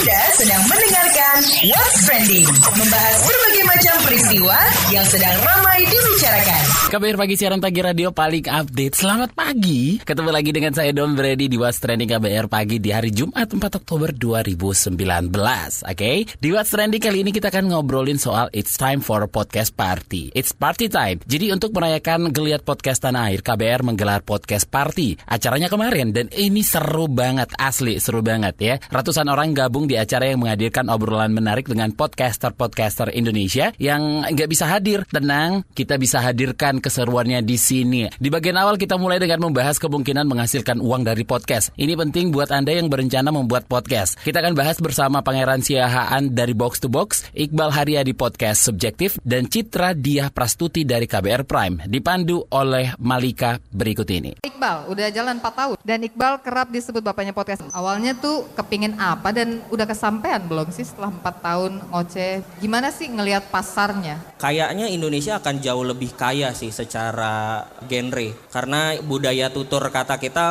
Anda sedang mendengarkan What's Trending, membahas berbagai macam peristiwa yang sedang ramai dibicarakan. KBR Pagi siaran pagi radio paling update. Selamat pagi. Ketemu lagi dengan saya Don Brady di What's Trending KBR Pagi di hari Jumat 4 Oktober 2019. Oke, di What's Trending kali ini kita akan ngobrolin soal It's Time for Podcast Party. It's party time. Jadi untuk merayakan geliat podcast tanah air, KBR menggelar podcast party. Acaranya kemarin dan ini seru banget, asli seru banget ya. Ratusan orang gabung di acara yang menghadirkan obrolan menarik dengan podcaster-podcaster Indonesia yang nggak bisa hadir. Tenang, kita bisa hadirkan keseruannya di sini. Di bagian awal kita mulai dengan membahas kemungkinan menghasilkan uang dari podcast. Ini penting buat Anda yang berencana membuat podcast. Kita akan bahas bersama Pangeran Siahaan dari Box to Box, Iqbal Haryadi Podcast Subjektif, dan Citra Diah Prastuti dari KBR Prime. Dipandu oleh Malika berikut ini. Iqbal udah jalan 4 tahun dan Iqbal kerap disebut bapaknya podcast. Awalnya tuh kepingin apa dan udah kesampaian belum sih setelah 4 tahun ngoceh? Gimana sih ngelihat pasarnya? Kayaknya Indonesia akan jauh lebih kaya sih secara genre karena budaya tutur kata kita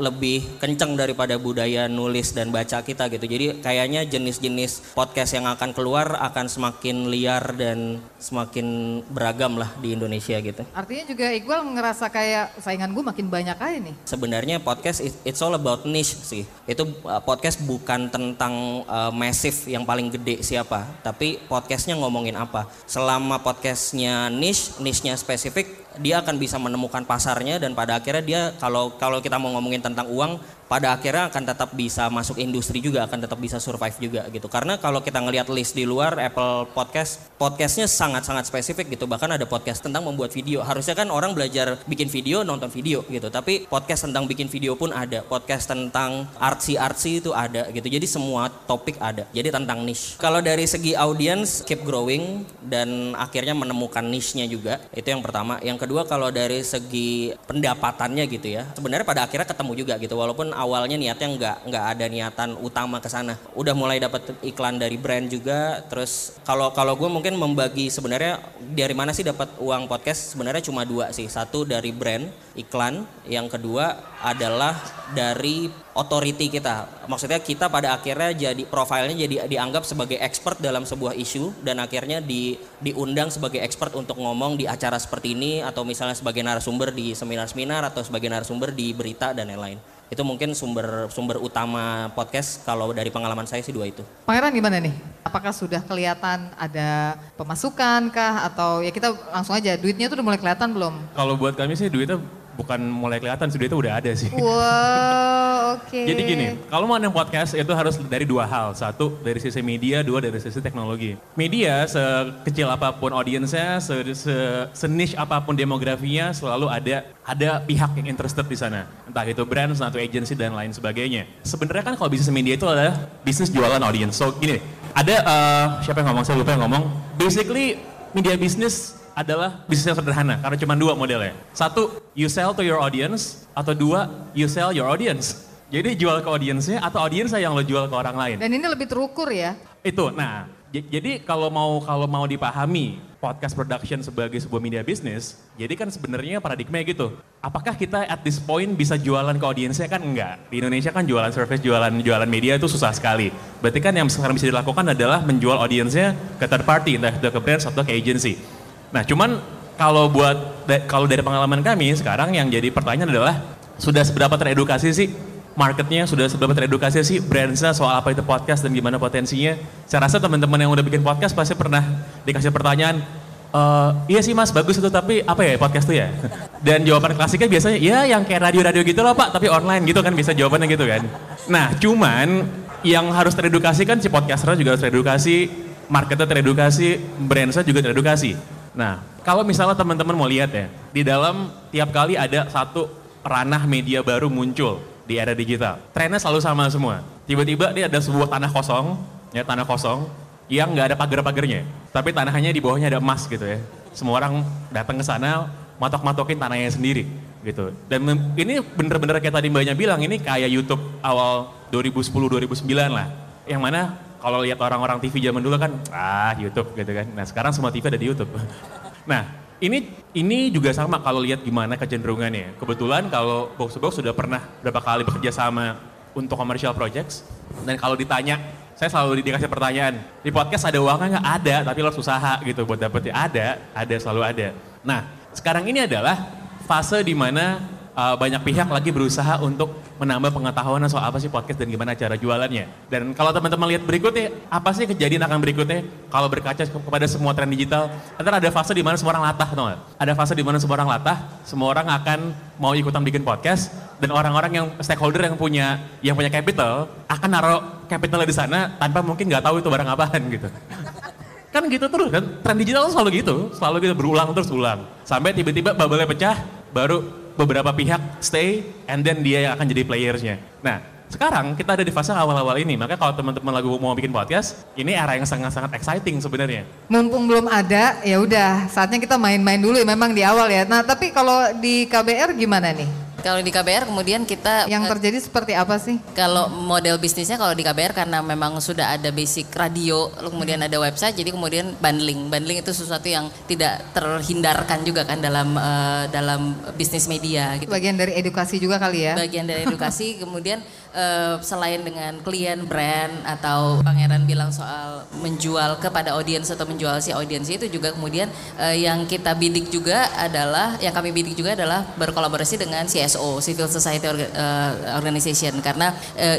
lebih kenceng daripada budaya nulis dan baca kita gitu. Jadi kayaknya jenis-jenis podcast yang akan keluar akan semakin liar dan semakin beragam lah di Indonesia gitu. Artinya juga Iqbal ngerasa kayak saingan gue makin banyak aja nih. Sebenarnya podcast it- it's all about niche sih. Itu uh, podcast bukan tentang uh, massive yang paling gede siapa, tapi podcastnya ngomongin apa. Selama podcastnya niche, niche-nya spesifik, dia akan bisa menemukan pasarnya dan pada akhirnya dia kalau kalau kita mau ngomongin tentang uang, pada akhirnya akan tetap bisa masuk industri juga, akan tetap bisa survive juga gitu. Karena kalau kita ngelihat list di luar Apple Podcast, podcastnya sangat-sangat spesifik gitu. Bahkan ada podcast tentang membuat video. Harusnya kan orang belajar bikin video, nonton video gitu. Tapi podcast tentang bikin video pun ada. Podcast tentang artsy-artsy itu ada gitu. Jadi semua topik ada. Jadi tentang niche. Kalau dari segi audience, keep growing dan akhirnya menemukan niche-nya juga. Itu yang pertama. Yang kedua kalau dari segi pendapatannya gitu ya. Sebenarnya pada akhirnya ketemu juga gitu. Walaupun awalnya niatnya nggak nggak ada niatan utama ke sana. Udah mulai dapat iklan dari brand juga. Terus kalau kalau gue mungkin membagi sebenarnya dari mana sih dapat uang podcast? Sebenarnya cuma dua sih. Satu dari brand iklan. Yang kedua adalah dari authority kita. Maksudnya kita pada akhirnya jadi profilnya jadi dianggap sebagai expert dalam sebuah isu dan akhirnya di diundang sebagai expert untuk ngomong di acara seperti ini atau misalnya sebagai narasumber di seminar-seminar atau sebagai narasumber di berita dan lain-lain. Itu mungkin sumber sumber utama podcast kalau dari pengalaman saya sih dua itu. Pangeran gimana nih? Apakah sudah kelihatan ada pemasukan kah atau ya kita langsung aja duitnya tuh udah mulai kelihatan belum? Kalau buat kami sih duitnya bukan mulai kelihatan sih duitnya udah ada sih. Wow, oke. Jadi gini, kalau mau ada podcast itu harus dari dua hal. Satu dari sisi media, dua dari sisi teknologi. Media sekecil apa pun audiensnya, se, se, se-niche apa pun demografinya selalu ada ada pihak yang interested di sana. Entah itu brand, entah itu agency dan lain sebagainya. Sebenarnya kan kalau bisnis media itu adalah bisnis jualan audience. So gini, ada eh, siapa yang ngomong? Saya lupa yang ngomong. Basically media bisnis adalah bisnis yang sederhana karena cuma dua modelnya. Satu, you sell to your audience atau dua, you sell your audience. Jadi jual ke audiensnya atau audiensnya yang lo jual ke orang lain. Dan ini lebih terukur ya. Itu. Nah, jadi kalau mau kalau mau dipahami podcast production sebagai sebuah media bisnis, jadi kan sebenarnya paradigma gitu. Apakah kita at this point bisa jualan ke audiensnya kan enggak? Di Indonesia kan jualan service, jualan jualan media itu susah sekali. Berarti kan yang sekarang bisa dilakukan adalah menjual audiensnya ke third party, entah itu ke brand atau ke agency. Nah, cuman kalau buat kalau dari pengalaman kami sekarang yang jadi pertanyaan adalah sudah seberapa teredukasi sih marketnya sudah seberapa teredukasi sih brandsnya soal apa itu podcast dan gimana potensinya. Saya rasa teman-teman yang udah bikin podcast pasti pernah dikasih pertanyaan, "Eh, iya sih mas bagus itu tapi apa ya podcast tuh ya? Dan jawaban klasiknya biasanya ya yang kayak radio-radio gitu loh pak tapi online gitu kan bisa jawabannya gitu kan. Nah cuman yang harus teredukasi kan si podcaster juga harus teredukasi, marketnya teredukasi, brandsnya juga teredukasi. Nah, kalau misalnya teman-teman mau lihat ya, di dalam tiap kali ada satu ranah media baru muncul di era digital. Trennya selalu sama semua. Tiba-tiba dia ada sebuah tanah kosong, ya tanah kosong, yang nggak ada pagar-pagarnya. Tapi tanahnya di bawahnya ada emas gitu ya. Semua orang datang ke sana, matok-matokin tanahnya sendiri gitu. Dan ini bener-bener kayak tadi mbaknya bilang, ini kayak YouTube awal 2010-2009 lah. Yang mana kalau lihat orang-orang TV zaman dulu kan, ah YouTube gitu kan. Nah sekarang semua TV ada di YouTube. Nah ini ini juga sama kalau lihat gimana kecenderungannya. Kebetulan kalau Box Box sudah pernah berapa kali bekerja sama untuk commercial projects. Dan kalau ditanya saya selalu di- dikasih pertanyaan, di podcast ada uangnya nggak? Ada, tapi lo harus usaha gitu buat dapetnya. Ada, ada, selalu ada. Nah, sekarang ini adalah fase di mana uh, banyak pihak lagi berusaha untuk menambah pengetahuan soal apa sih podcast dan gimana cara jualannya. Dan kalau teman-teman lihat berikutnya, apa sih kejadian akan berikutnya kalau berkaca ke- kepada semua tren digital, ntar ada fase di mana semua orang latah, nggak? Ada fase di mana semua orang latah, semua orang akan mau ikutan bikin podcast, dan orang-orang yang stakeholder yang punya yang punya capital akan naruh capitalnya di sana tanpa mungkin nggak tahu itu barang apaan gitu. Kan gitu terus kan, tren digital selalu gitu, selalu gitu berulang terus ulang. Sampai tiba-tiba bubble pecah, baru beberapa pihak stay, and then dia yang akan jadi playersnya. Nah, sekarang kita ada di fase awal-awal ini, makanya kalau teman-teman lagu mau bikin podcast, ini era yang sangat-sangat exciting sebenarnya. Mumpung belum ada, ya udah saatnya kita main-main dulu memang di awal ya. Nah tapi kalau di KBR gimana nih? Kalau di KBR kemudian kita Yang eh, terjadi seperti apa sih? kalau model bisnisnya kalau di KBR karena memang sudah ada basic radio, lalu kemudian ada website, jadi kemudian bundling. Bundling itu sesuatu yang tidak terhindarkan juga kan dalam eh, dalam bisnis media gitu. Bagian dari edukasi juga kali ya? Bagian dari edukasi, kemudian eh, selain dengan klien brand atau pangeran bilang soal menjual kepada audiens atau menjual si audiens itu juga kemudian eh, yang kita bidik juga adalah yang kami bidik juga adalah berkolaborasi dengan CSO Civil Society eh, Organization. Karena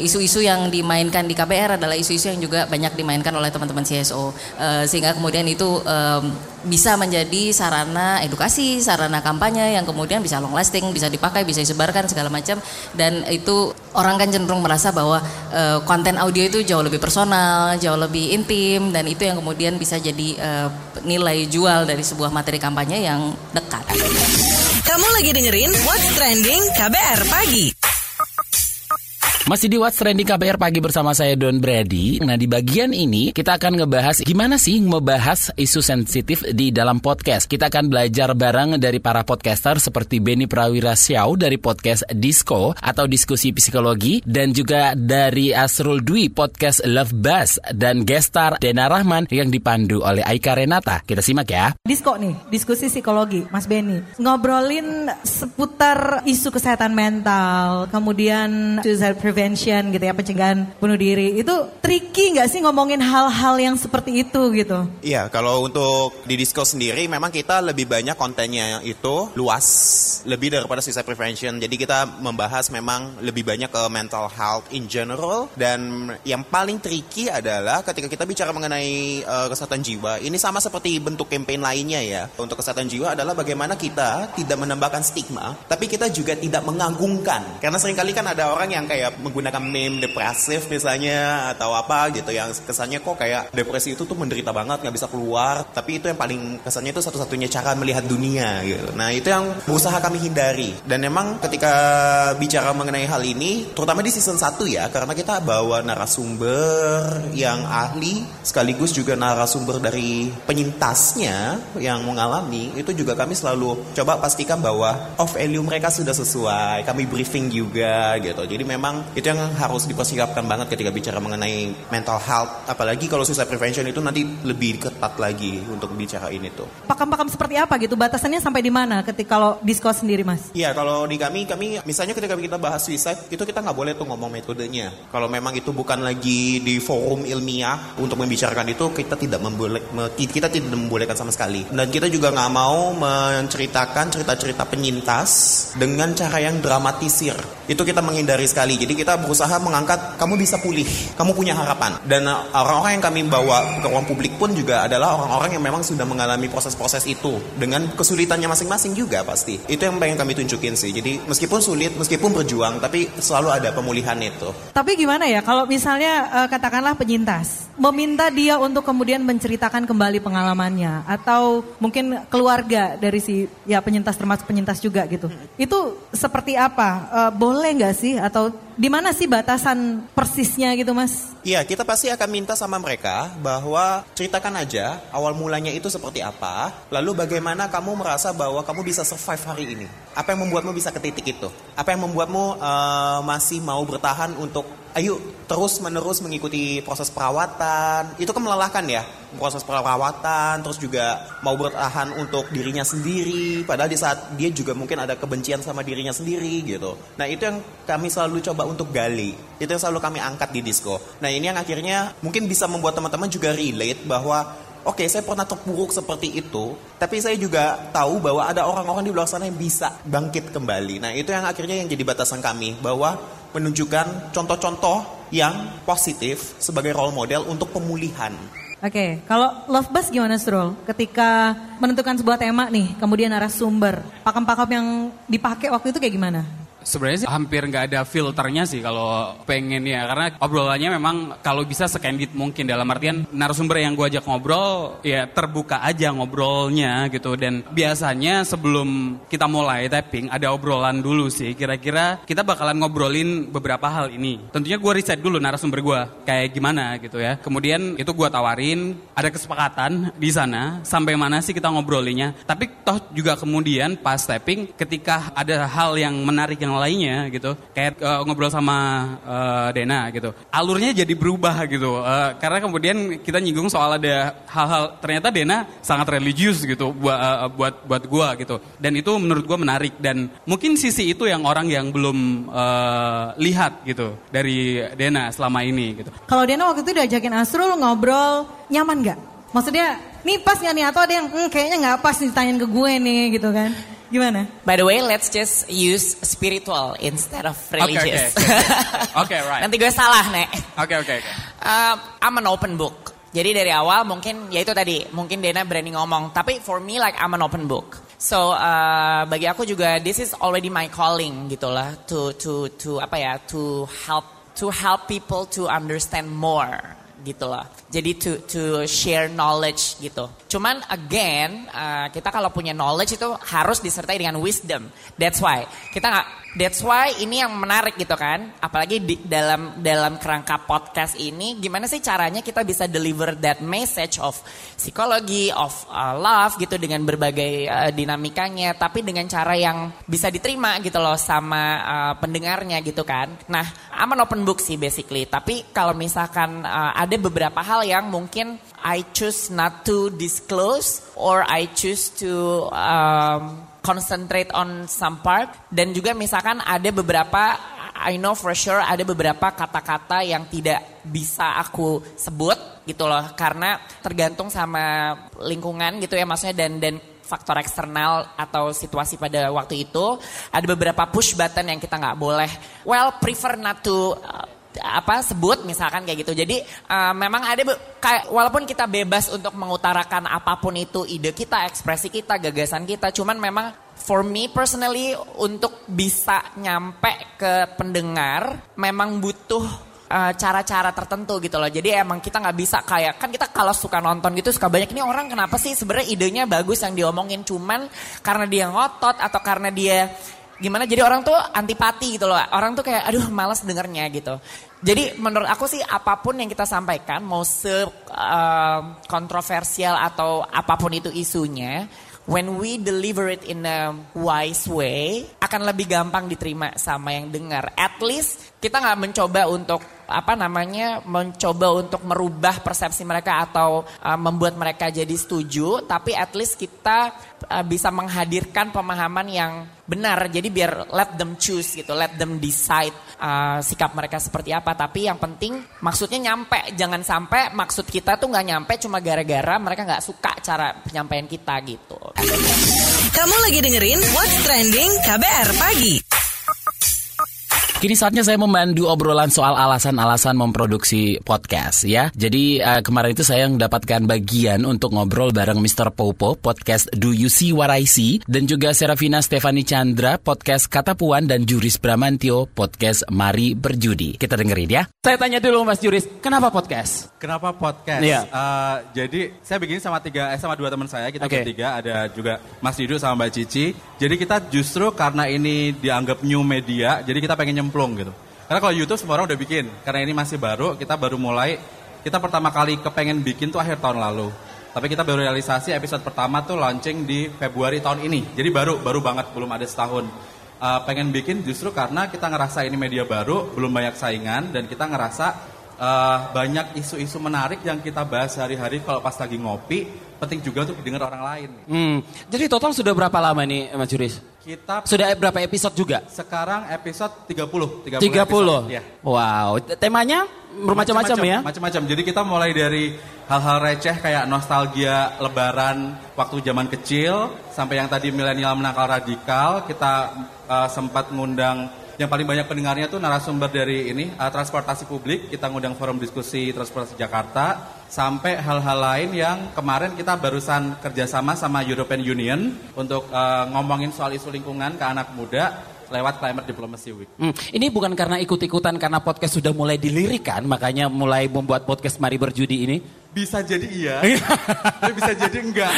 isu-isu yang dimainkan di KBR adalah isu-isu yang juga banyak dimainkan oleh teman-teman CSO Eh, sehingga kemudian itu em, bisa menjadi sarana edukasi, sarana kampanye yang kemudian bisa long lasting, bisa dipakai, bisa disebarkan segala macam dan itu orang kan cenderung merasa bahwa eh, konten audio itu jauh lebih personal, jauh lebih intim dan itu yang kemudian bisa jadi eh, nilai jual dari sebuah materi kampanye yang dekat. Kamu lagi dengerin What's Trending KBR Pagi. Masih di What's Trending KBR pagi bersama saya Don Brady. Nah di bagian ini kita akan ngebahas gimana sih ngebahas isu sensitif di dalam podcast. Kita akan belajar bareng dari para podcaster seperti Benny Prawira Siau dari podcast Disco atau Diskusi Psikologi dan juga dari Asrul Dwi podcast Love Buzz dan gestar Dena Rahman yang dipandu oleh Aika Renata. Kita simak ya. Disko nih, diskusi psikologi, Mas Benny. Ngobrolin seputar isu kesehatan mental, kemudian suicide prevention gitu ya, pencegahan bunuh diri. Itu tricky nggak sih ngomongin hal-hal yang seperti itu gitu? Iya, kalau untuk di Disco sendiri memang kita lebih banyak kontennya itu luas, lebih daripada suicide prevention. Jadi kita membahas memang lebih banyak ke mental health in general dan yang paling tricky adalah ketika kita bicara mengenai eh, kesehatan jiwa, ini sama seperti bentuk campaign lainnya ya. Untuk kesehatan jiwa adalah bagaimana kita tidak menambahkan stigma, tapi kita juga tidak mengagungkan. Karena sering kali kan ada orang yang kayak menggunakan meme depresif misalnya atau apa gitu. Yang kesannya kok kayak depresi itu tuh menderita banget nggak bisa keluar. Tapi itu yang paling kesannya itu satu-satunya cara melihat dunia gitu. Nah itu yang berusaha kami hindari. Dan memang ketika bicara mengenai hal ini terutama di season 1 ya karena kita bawa narasumber yang ahli sekaligus juga narasumber dari penyintasnya yang mengalami itu juga kami selalu coba pastikan bahwa off value mereka sudah sesuai. Kami briefing juga gitu. Jadi memang itu yang harus dipersiapkan banget ketika bicara mengenai mental health apalagi kalau suicide prevention itu nanti lebih ketat lagi untuk bicarain itu Pakam-pakam seperti apa gitu? Batasannya sampai di mana ketika kalau disko sendiri, Mas? Iya, kalau di kami, kami misalnya ketika kita bahas suicide, itu kita nggak boleh tuh ngomong metodenya. Kalau memang itu bukan lagi di forum ilmiah untuk membicarakan itu, kita tidak memboleh, me- kita tidak membolehkan sama sekali. Dan kita juga nggak mau menceritakan cerita-cerita penyintas dengan cara yang dramatisir. Itu kita menghindari sekali. Jadi kita berusaha mengangkat, kamu bisa pulih, kamu punya harapan. Dan uh, orang-orang yang kami bawa ke ruang publik pun juga adalah orang-orang yang memang sudah mengalami proses-proses itu dengan kesulitannya masing-masing juga pasti. Itu yang pengen kami tunjukin sih. Jadi meskipun sulit, meskipun berjuang, tapi selalu ada pemulihan itu. Tapi gimana ya kalau misalnya eh, katakanlah penyintas meminta dia untuk kemudian menceritakan kembali pengalamannya atau mungkin keluarga dari si ya penyintas termasuk penyintas juga gitu. Itu seperti apa? Eh, boleh nggak sih atau di mana sih batasan persisnya gitu Mas? Iya, kita pasti akan minta sama mereka bahwa ceritakan aja awal mulanya itu seperti apa, lalu bagaimana kamu merasa bahwa kamu bisa survive hari ini. Apa yang membuatmu bisa ke titik itu? Apa yang membuatmu eh, masih mau bertahan untuk ayo terus menerus mengikuti proses perawatan. Itu kan melelahkan ya, proses perawatan, terus juga mau bertahan untuk dirinya sendiri. Padahal di saat dia juga mungkin ada kebencian sama dirinya sendiri gitu. Nah itu yang kami selalu coba untuk gali. Itu yang selalu kami angkat di disco. Nah ini yang akhirnya mungkin bisa membuat teman-teman juga relate bahwa Oke, saya pernah terpuruk seperti itu, tapi saya juga tahu bahwa ada orang-orang di luar sana yang bisa bangkit kembali. Nah, itu yang akhirnya yang jadi batasan kami bahwa menunjukkan contoh-contoh yang positif sebagai role model untuk pemulihan. Oke, kalau Love Buzz gimana Stroll? Ketika menentukan sebuah tema nih, kemudian narasumber, pakem-pakem yang dipakai waktu itu kayak gimana? Sebenarnya sih hampir nggak ada filternya sih kalau pengen ya. Karena obrolannya memang kalau bisa sekendit mungkin. Dalam artian narasumber yang gue ajak ngobrol ya terbuka aja ngobrolnya gitu. Dan biasanya sebelum kita mulai tapping ada obrolan dulu sih. Kira-kira kita bakalan ngobrolin beberapa hal ini. Tentunya gue riset dulu narasumber gue kayak gimana gitu ya. Kemudian itu gue tawarin ada kesepakatan di sana sampai mana sih kita ngobrolinya tapi toh juga kemudian pas tapping ketika ada hal yang menarik yang lainnya gitu kayak uh, ngobrol sama uh, Dena gitu alurnya jadi berubah gitu uh, karena kemudian kita nyinggung soal ada hal-hal ternyata Dena sangat religius gitu buat uh, buat buat gua gitu dan itu menurut gua menarik dan mungkin sisi itu yang orang yang belum uh, lihat gitu dari Dena selama ini gitu Kalau Dena waktu itu diajakin Asrul ngobrol, nyaman nggak? Maksudnya, nih pas nggak nih? Atau ada yang, "Hmm, kayaknya nggak pas ditanyain ke gue nih gitu kan? Gimana? By the way, let's just use spiritual instead of religious. okay, okay, right. Nanti gue salah, Nek. oke oke oke Uh, I'm an open book. Jadi dari awal mungkin ya itu tadi, mungkin Dena berani ngomong. Tapi for me like I'm an open book. So uh, bagi aku juga this is already my calling gitulah to to to apa ya to help to help people to understand more gitu loh. Jadi to to share knowledge gitu. Cuman again uh, kita kalau punya knowledge itu harus disertai dengan wisdom. That's why kita nggak. That's why ini yang menarik gitu kan. Apalagi di dalam dalam kerangka podcast ini, gimana sih caranya kita bisa deliver that message of psikologi, of uh, love gitu dengan berbagai uh, dinamikanya, tapi dengan cara yang bisa diterima gitu loh sama uh, pendengarnya gitu kan. Nah, I'm an open book sih basically. Tapi kalau misalkan uh, ada beberapa hal yang mungkin I choose not to disclose or I choose to um, concentrate on some part. Dan juga misalkan ada beberapa I know for sure ada beberapa kata-kata yang tidak bisa aku sebut gitu loh. Karena tergantung sama lingkungan gitu ya maksudnya dan dan faktor eksternal atau situasi pada waktu itu. Ada beberapa push button yang kita nggak boleh well prefer not to uh, apa sebut misalkan kayak gitu. Jadi uh, memang ada kayak walaupun kita bebas untuk mengutarakan apa pun itu ide kita, ekspresi kita, gagasan kita, cuman memang for me personally untuk bisa nyampe ke pendengar memang butuh uh, cara-cara tertentu gitu loh. Jadi emang kita nggak bisa kayak kan kita kalau suka nonton gitu suka banyak ini orang kenapa sih sebenarnya idenya bagus yang diomongin cuman karena dia ngotot atau karena dia gimana jadi orang tuh antipati gitu loh. Orang tuh kayak aduh malas dengernya gitu. Jadi menurut aku sih apa pun yang kita sampaikan mau se uh, kontroversial atau apa pun itu isunya when we deliver it in a wise way akan lebih gampang diterima sama yang dengar. At least kita nggak mencoba untuk apa namanya mencoba untuk merubah persepsi mereka atau uh, membuat mereka jadi setuju, tapi at least kita uh, bisa menghadirkan pemahaman yang benar. Jadi biar let them choose gitu, let them decide uh, sikap mereka seperti apa. Tapi yang penting maksudnya nyampe, jangan sampai maksud kita tuh nggak nyampe cuma gara-gara mereka nggak suka cara penyampaian kita gitu. Kamu lagi dengerin What's Trending KBR Pagi. Kini saatnya saya memandu obrolan soal alasan-alasan memproduksi podcast ya. Jadi uh, kemarin itu saya mendapatkan bagian untuk ngobrol bareng Mr. Popo podcast Do You See What I See dan juga Serafina Stefani Chandra podcast Kata Puan dan Juris Bramantio podcast Mari Berjudi. Kita dengerin ya. Saya tanya dulu Mas Juris, kenapa podcast? Kenapa podcast? Iya. Eh, jadi saya bikin sama tiga, eh, sama dua teman saya, kita Oke. bertiga, ada juga Mas Didu sama Mbak Cici. Jadi kita justru karena ini dianggap new media, jadi kita pengen nyemplung gitu. Karena kalau YouTube semua orang udah bikin, karena ini masih baru, kita baru mulai. Kita pertama kali kepengen bikin tuh akhir tahun lalu. Tapi kita baru realisasi episode pertama tuh launching di Februari tahun ini. Jadi baru, baru banget, belum ada setahun. uh, pengen bikin justru karena kita ngerasa ini media baru, belum banyak saingan dan kita ngerasa uh, banyak isu-isu menarik yang kita bahas sehari-hari kalau pas lagi ngopi, penting juga untuk didengar orang lain. Hmm. Jadi total sudah berapa lama nih Mas Juris? Kita Sudah berapa episode juga? sekarang episode 30, 30, 30. episode, ya. Wow, temanya bermacam-macam ya? Macam-macam. Jadi kita mulai dari hal-hal receh kayak nostalgia lebaran waktu zaman kecil sampai yang tadi milenial menakal radikal. Kita uh, sempat ngundang yang paling banyak pendengarnya tuh narasumber dari ini uh, transportasi publik. Kita ngundang forum diskusi transportasi Jakarta sampai hal-hal lain yang kemarin kita barusan kerjasama sama European Union untuk uh, ngomongin soal isu lingkungan ke anak muda lewat Climate Diplomacy Week. Hmm, ini bukan karena ikut-ikutan karena podcast sudah mulai dilirikan, makanya mulai membuat podcast Mari Berjudi ini. Bisa jadi iya, tapi bisa jadi enggak.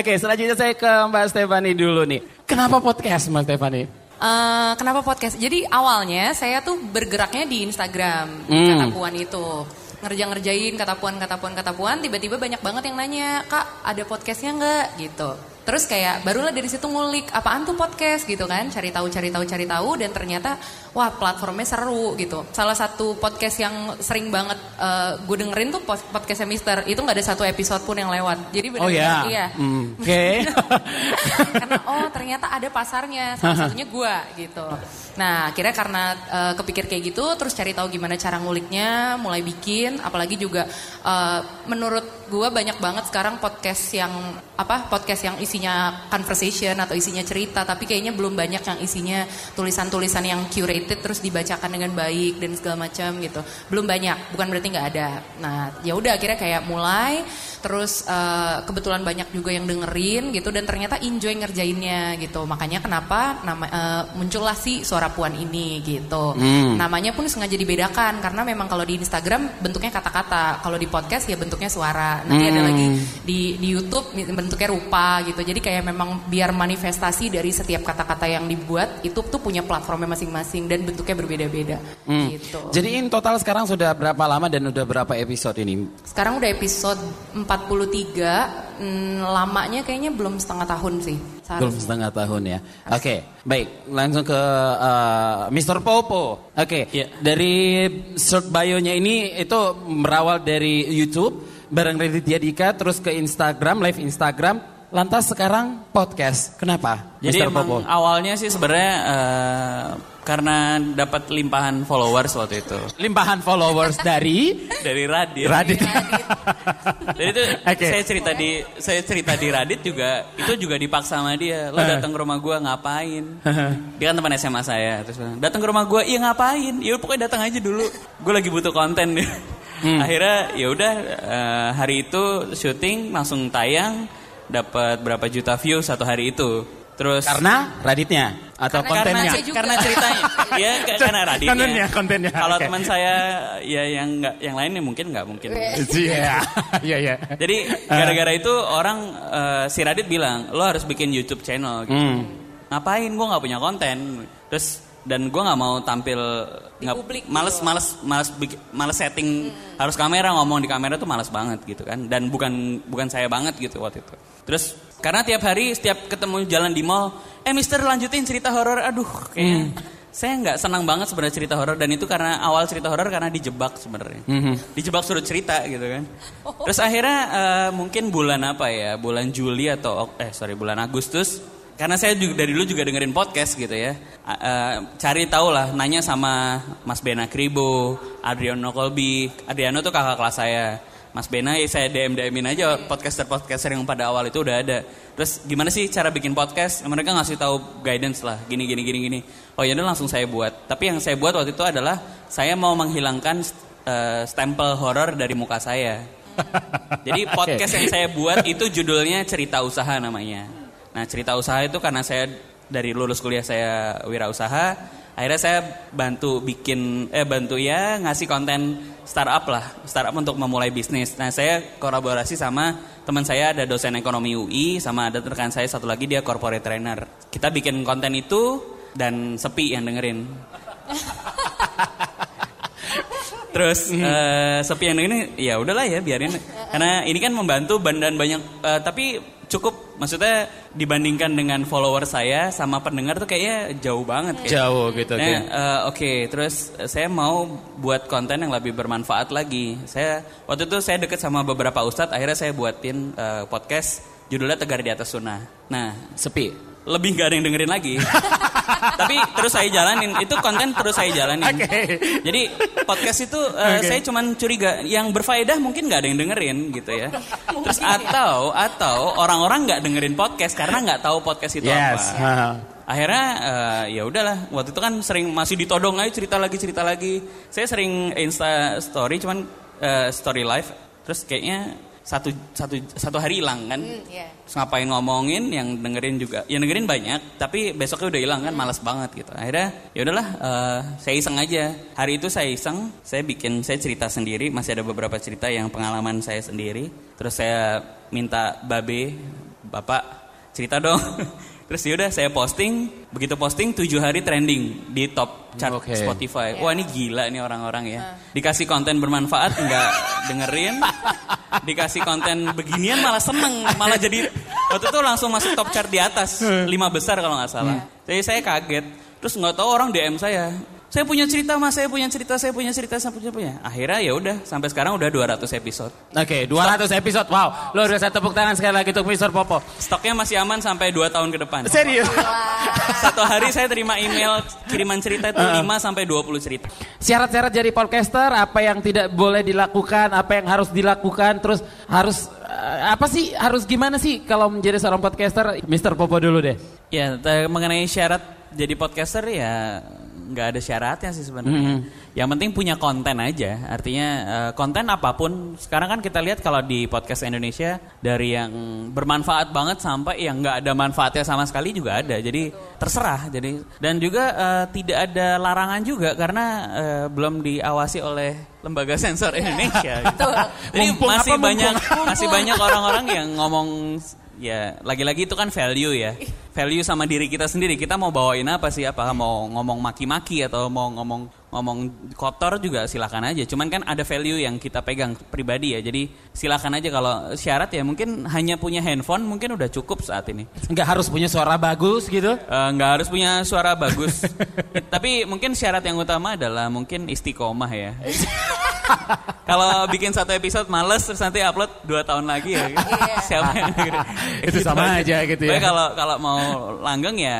Oke, selanjutnya saya ke Mbak Stefani dulu nih. Kenapa podcast Mbak Stefani? Eh, kenapa podcast? Jadi awalnya saya tuh bergeraknya di Instagram, di Hmm. kata puan itu. Ngerja-ngerjain kata puan, kata puan, kata puan, tiba-tiba banyak banget yang nanya, Kak ada podcastnya nggak? Gitu. Terus kayak barulah dari situ ngulik, apaan tuh podcast gitu kan, cari tahu, cari tahu, cari tahu, dan ternyata wah platformnya seru gitu. Salah satu podcast yang sering banget eh, gue dengerin tuh pod- podcastnya Mister, itu nggak ada satu episode pun yang lewat. Jadi Oh benar-benar ya. iya. Hmm, Oke. karena oh ternyata ada pasarnya salah satunya gua gitu nah akhirnya karena eh, kepikir kayak gitu terus cari tahu gimana cara nguliknya mulai bikin apalagi juga eh, menurut gua banyak banget sekarang podcast yang apa podcast yang isinya conversation atau isinya cerita tapi kayaknya belum banyak yang isinya tulisan-tulisan yang curated terus dibacakan dengan baik dan segala macam gitu. Belum banyak bukan berarti nggak ada. Nah ya udah akhirnya kayak mulai terus eh, kebetulan banyak juga yang dengerin gitu dan ternyata enjoy ngerjainnya gitu makanya kenapa nama eh, muncullah si suara puan ini gitu Hmm. namanya pun sengaja dibedakan karena memang kalau di Instagram bentuknya kata-kata kalau di podcast ya bentuknya suara nanti ada Hmm. lagi di di YouTube bentuknya rupa gitu jadi kayak memang biar manifestasi dari setiap kata-kata yang dibuat itu tuh punya platformnya masing-masing dan bentuknya berbeda-beda Hmm. gitu Jadi in total sekarang sudah berapa lama dan udah berapa episode ini? Sekarang udah episode 43, hmm, lamanya kayaknya belum setengah tahun sih. Belum seharusnya. setengah tahun ya. Oke, baik. Langsung ke uh, Mr. Popo. Oke, dari short bio-nya ini itu berawal dari YouTube bareng Raditya Dika, terus ke Instagram, live Instagram, lantas sekarang podcast. Kenapa, Jadi Mr. emang Popo? awalnya sih sebenarnya eh, karena dapat limpahan followers waktu itu. Limpahan followers dari Dari Radit. Radit. Jadi itu Oke. saya cerita di saya cerita di Radit juga itu juga dipaksa sama dia. Lo datang ke rumah gua ngapain? Dia kan teman SMA saya terus datang ke rumah gua iya ngapain? Ya pokoknya datang aja dulu. Gue lagi butuh konten nih. Akhirnya ya udah eh, hari itu syuting langsung tayang dapat berapa juta view satu hari itu. Terus Karena Raditnya atau karena, kontennya? karena, karena ceritanya, ya karena Raditnya. Kontennya, kontennya, Kalau oke. teman saya ya yang nggak, yang lainnya mungkin nggak mungkin. Iya, iya, iya. Jadi gara-gara itu orang eh, si Radit bilang lo harus bikin YouTube channel. Gitu. Hmm. Ngapain? Gue nggak punya konten. Terus dan gue nggak mau tampil nggak publik males gitu. males males males setting harus kamera ngomong di kamera tuh males banget gitu kan dan bukan bukan saya banget gitu waktu itu terus karena tiap hari setiap ketemu jalan di mall eh Mister lanjutin cerita horor aduh kayaknya saya nggak senang banget sebenarnya cerita horor dan itu karena awal cerita horor karena dijebak sebenarnya Mhm. dijebak suruh cerita gitu kan. Terus akhirnya eh, mungkin bulan apa ya, bulan Juli atau eh sorry bulan Agustus, karena saya juga dari dulu juga dengerin podcast gitu ya. Cari tahu lah, nanya sama Mas Bena Kribo, Adriano Kolbi, Adriano tuh kakak kelas saya. Mas Bena ya saya DM DMin aja podcaster-podcaster yang pada awal itu udah ada. Terus gimana sih cara bikin podcast? Mereka ngasih tahu guidance lah, gini gini gini gini. Oh ya langsung saya buat. Tapi yang saya buat waktu itu adalah saya mau menghilangkan eh, stempel horor dari muka saya. Jadi podcast yang saya buat itu judulnya cerita usaha namanya. Nah cerita usaha itu karena saya dari lulus kuliah saya wirausaha, akhirnya saya bantu bikin eh bantu ya ngasih konten startup lah, startup untuk memulai bisnis. Nah saya kolaborasi sama teman saya ada dosen ekonomi UI sama ada rekan saya satu lagi dia corporate trainer. Kita bikin konten itu dan sepi yang dengerin. Terus eh, sepi yang ini ya udahlah ya biarin karena ini kan membantu ban- dan banyak eh, tapi cukup maksudnya dibandingkan dengan follower saya sama pendengar tuh kayaknya jauh banget kayak. Jauh gitu, Nah, oke. eh, oke terus saya mau buat konten yang lebih bermanfaat lagi saya waktu itu saya deket sama beberapa ustadz akhirnya saya buatin eh, podcast judulnya tegar di atas sunnah nah sepi lebih gak ada yang dengerin lagi. Tapi terus saya jalanin. Itu konten terus saya jalanin. Jadi podcast itu eh, Oke. saya cuman curiga. Yang berfaedah mungkin nggak ada yang dengerin gitu ya. Terus atau atau orang-orang nggak dengerin podcast karena nggak tahu podcast itu Yes. apa akhirnya eh, ya udahlah. Waktu itu kan sering masih ditodong aja cerita lagi cerita lagi. Saya sering insta story cuman eh, story live. Terus kayaknya satu satu satu hari hilang kan? Terus ngapain ngomongin yang dengerin juga yang dengerin banyak tapi besoknya udah hilang kan? Malas banget gitu. Akhirnya ya udahlah eh, saya iseng aja. Hari itu saya iseng saya bikin saya cerita sendiri. Masih ada beberapa cerita yang pengalaman saya sendiri. Terus saya minta babe bapak cerita dong terus yaudah saya posting. Begitu posting tujuh hari trending di top chart Oke. Spotify. Wah ini gila nih orang-orang ya. Dikasih konten bermanfaat nggak dengerin. Dikasih konten beginian malah seneng. Malah jadi waktu itu langsung masuk top chart di atas. Lima besar kalau nggak salah. Jadi saya kaget. Terus nggak tahu orang DM saya saya punya cerita mas saya punya cerita saya punya cerita saya punya punya akhirnya ya udah sampai sekarang udah 200 episode Oke, 200 episode. Wow, luar biasa tepuk tangan sekali lagi untuk Mr. Popo. stoknya masih aman sampai 2 tahun ke depan Serius? satu hari saya terima email kiriman cerita itu Uh-uh. 5 sampai 20 cerita Syarat-syarat jadi podcaster, apa yang tidak boleh dilakukan, apa yang harus dilakukan, terus harus eh, apa sih, harus gimana sih kalau menjadi seorang podcaster? Mr. Popo dulu deh. Ya, mengenai syarat jadi podcaster ya nggak ada syaratnya sih sebenarnya. Mhm. Yang penting punya konten aja. Artinya eh, konten apa pun. Sekarang kan kita lihat kalau di podcast Indonesia dari yang bermanfaat banget sampai yang nggak ada manfaatnya sama sekali juga ada. Jadi terserah. Jadi dan juga eh, tidak ada larangan juga karena eh, belum diawasi oleh lembaga sensor Indonesia. gitu. Jadi Mumpung masih apa, mumpung? banyak masih banyak orang-orang yang ngomong ya lagi-lagi itu kan value ya. Value sama diri kita sendiri. Kita mau bawain apa sih? Apakah mau ngomong maki-maki atau mau ngomong ngomong kotor juga silakan aja. Cuman kan ada value yang kita pegang pribadi ya. Jadi silakan aja kalau syarat ya mungkin hanya punya handphone mungkin udah cukup saat ini. Nggak harus punya suara bagus gitu? Eh, nggak harus punya suara bagus. Tapi mungkin syarat yang utama adalah mungkin istiqomah ya. Kalau bikin satu episode males terus nanti upload dua tahun lagi ya. Siapa yang? Itu sama aja gitu ya. Kalau kalau mau langgeng ya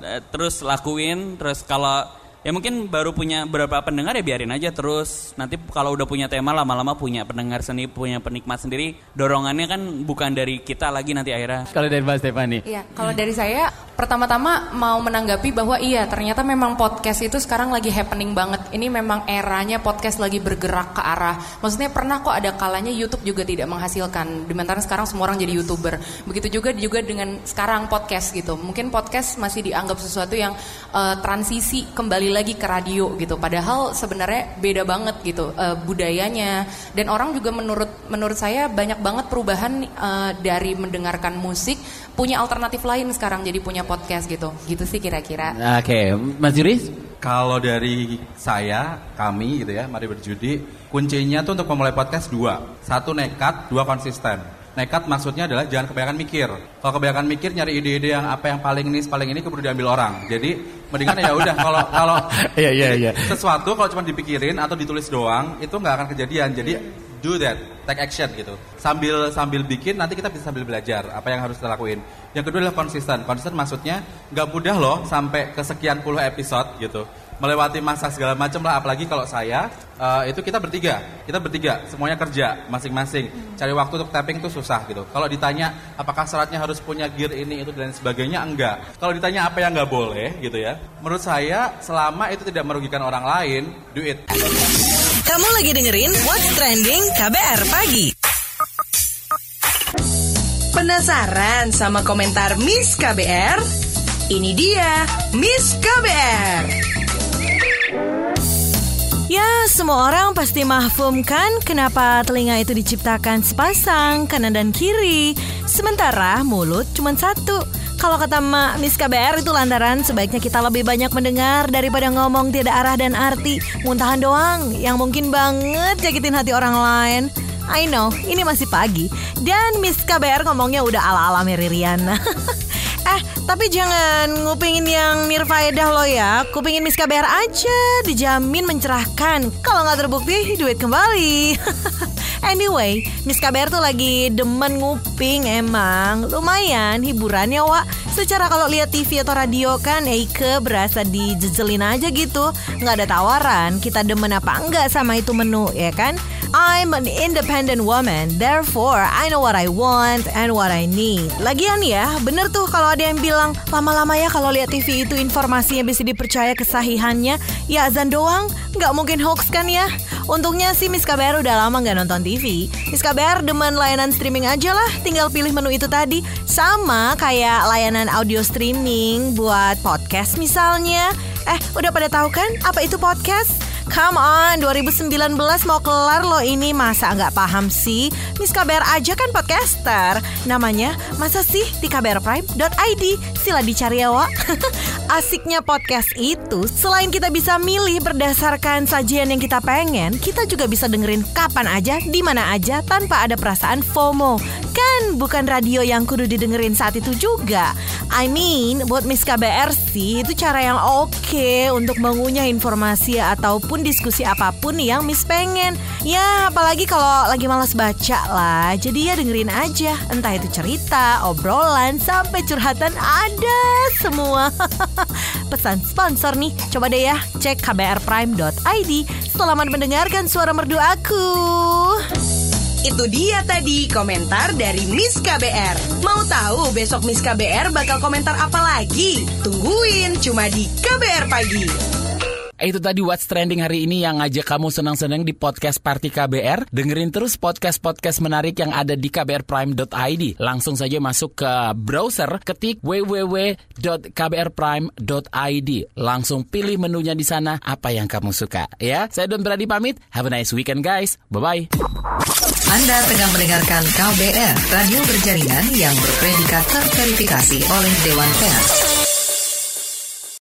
eh, terus lakuin. Terus kalau ya mungkin baru punya berapa pendengar ya biarin aja terus nanti kalau udah punya tema lama-lama punya pendengar sendiri punya penikmat sendiri dorongannya kan bukan dari kita lagi nanti akhirnya Kalau dari Mbak Stefani. Iya, kalau dari saya pertama-tama mau menanggapi bahwa iya ternyata memang podcast itu sekarang lagi happening banget. Ini memang eranya podcast lagi bergerak ke arah. Maksudnya pernah kok ada kalanya YouTube juga tidak menghasilkan. Sementara sekarang semua orang jadi youtuber. Begitu juga juga dengan sekarang podcast gitu. Mungkin podcast masih dianggap sesuatu yang eh, transisi kembali lagi ke radio gitu. Padahal sebenarnya beda banget gitu eh, budayanya. Dan orang juga menurut menurut saya banyak banget perubahan eh, dari mendengarkan musik punya alternatif lain sekarang jadi punya podcast gitu. Gitu sih kira-kira. Oke, Mas Juris? Kalau dari saya, kami gitu ya, mari berjudi. Kuncinya tuh untuk memulai podcast dua. Satu nekat, dua konsisten. Nekat maksudnya adalah jangan kebanyakan mikir. Kalau kebanyakan mikir nyari ide-ide yang apa yang paling ini, paling ini keburu diambil orang. Jadi mendingan ya udah kalau kalau Iya, iya, iya. sesuatu kalau cuma dipikirin atau ditulis doang itu nggak akan kejadian. Jadi do that, take action gitu. Sambil sambil bikin nanti kita bisa sambil belajar apa yang harus kita lakuin. Yang kedua adalah konsisten. Konsisten maksudnya nggak mudah loh sampai kesekian puluh episode gitu. Melewati masa segala macam lah apalagi kalau saya eh, itu kita bertiga. Kita bertiga semuanya kerja masing-masing. Cari waktu untuk tapping tuh susah gitu. Kalau ditanya apakah syaratnya harus punya gear ini itu dan sebagainya enggak. Kalau ditanya apa yang nggak boleh gitu ya. Menurut saya selama itu tidak merugikan orang lain, do it. Kamu lagi dengerin What's Trending KBR Pagi. Penasaran sama komentar Miss KBR? Ini dia Miss KBR. Ya, semua orang pasti mahfum kan kenapa telinga itu diciptakan sepasang kanan dan kiri, sementara mulut cuma satu. Kalau kata Mak Miss KBR itu lantaran sebaiknya kita lebih banyak mendengar daripada ngomong tidak arah dan arti, muntahan doang yang mungkin banget jakitin hati orang lain. I know, ini masih pagi. Dan Miss KBR ngomongnya udah ala-ala Mary Riana. eh, tapi jangan ngupingin yang nirfaedah lo ya. Kupingin Miss KBR aja, dijamin mencerahkan. Kalau nggak terbukti, duit kembali. Anyway, Miss KBR tuh lagi demen nguping emang. Lumayan hiburannya, Wak. Secara kalau lihat TV atau radio kan Eike berasa dijejelin aja gitu. Nggak ada tawaran, kita demen apa enggak sama itu menu, ya kan? I'm an independent woman, therefore I know what I want and what I need. Lagian ya, bener tuh kalau ada yang bilang lama-lama ya kalau lihat TV itu informasinya bisa dipercaya kesahihannya, ya azan doang, nggak mungkin hoax kan ya? Untungnya sih Miss KBR udah lama nggak nonton TV. Miss KBR demen layanan streaming aja lah, tinggal pilih menu itu tadi. Sama kayak layanan audio streaming buat podcast misalnya. Eh, udah pada tahu kan apa itu podcast? Come on, 2019 mau kelar loh ini. Masa nggak paham sih? Miss KBR aja kan podcaster. Namanya masa sih di kbrprime.id Sila dicari ya Wak Asiknya podcast itu Selain kita bisa milih berdasarkan sajian yang kita pengen Kita juga bisa dengerin kapan aja, di mana aja Tanpa ada perasaan FOMO Kan bukan radio yang kudu didengerin saat itu juga I mean, buat Miss KBR sih Itu cara yang oke untuk mengunyah informasi ataupun diskusi apa pun yang Miss pengen. Ya, apalagi kalau lagi malas baca lah. Jadi ya dengerin aja. Entah itu cerita, obrolan, sampai curhatan ada semua. Pesan sponsor nih. Coba deh ya, cek kbrprime.id. Selamat mendengarkan suara merdu aku. Itu dia tadi komentar dari Miss KBR. Mau tahu besok Miss KBR bakal komentar apa lagi? Tungguin cuma di KBR Pagi. Itu tadi What's Trending hari ini yang ngajak kamu senang-senang di podcast Party KBR. Dengerin terus podcast-podcast menarik yang ada di kbrprime.id. Langsung saja masuk ke browser, ketik www.kbrprime.id. Langsung pilih menunya di sana apa yang kamu suka. Ya, saya Don Brady pamit. Have a nice weekend guys. Bye-bye. Anda sedang mendengarkan KBR, radio berjaringan yang berpredikat terverifikasi oleh Dewan Pers.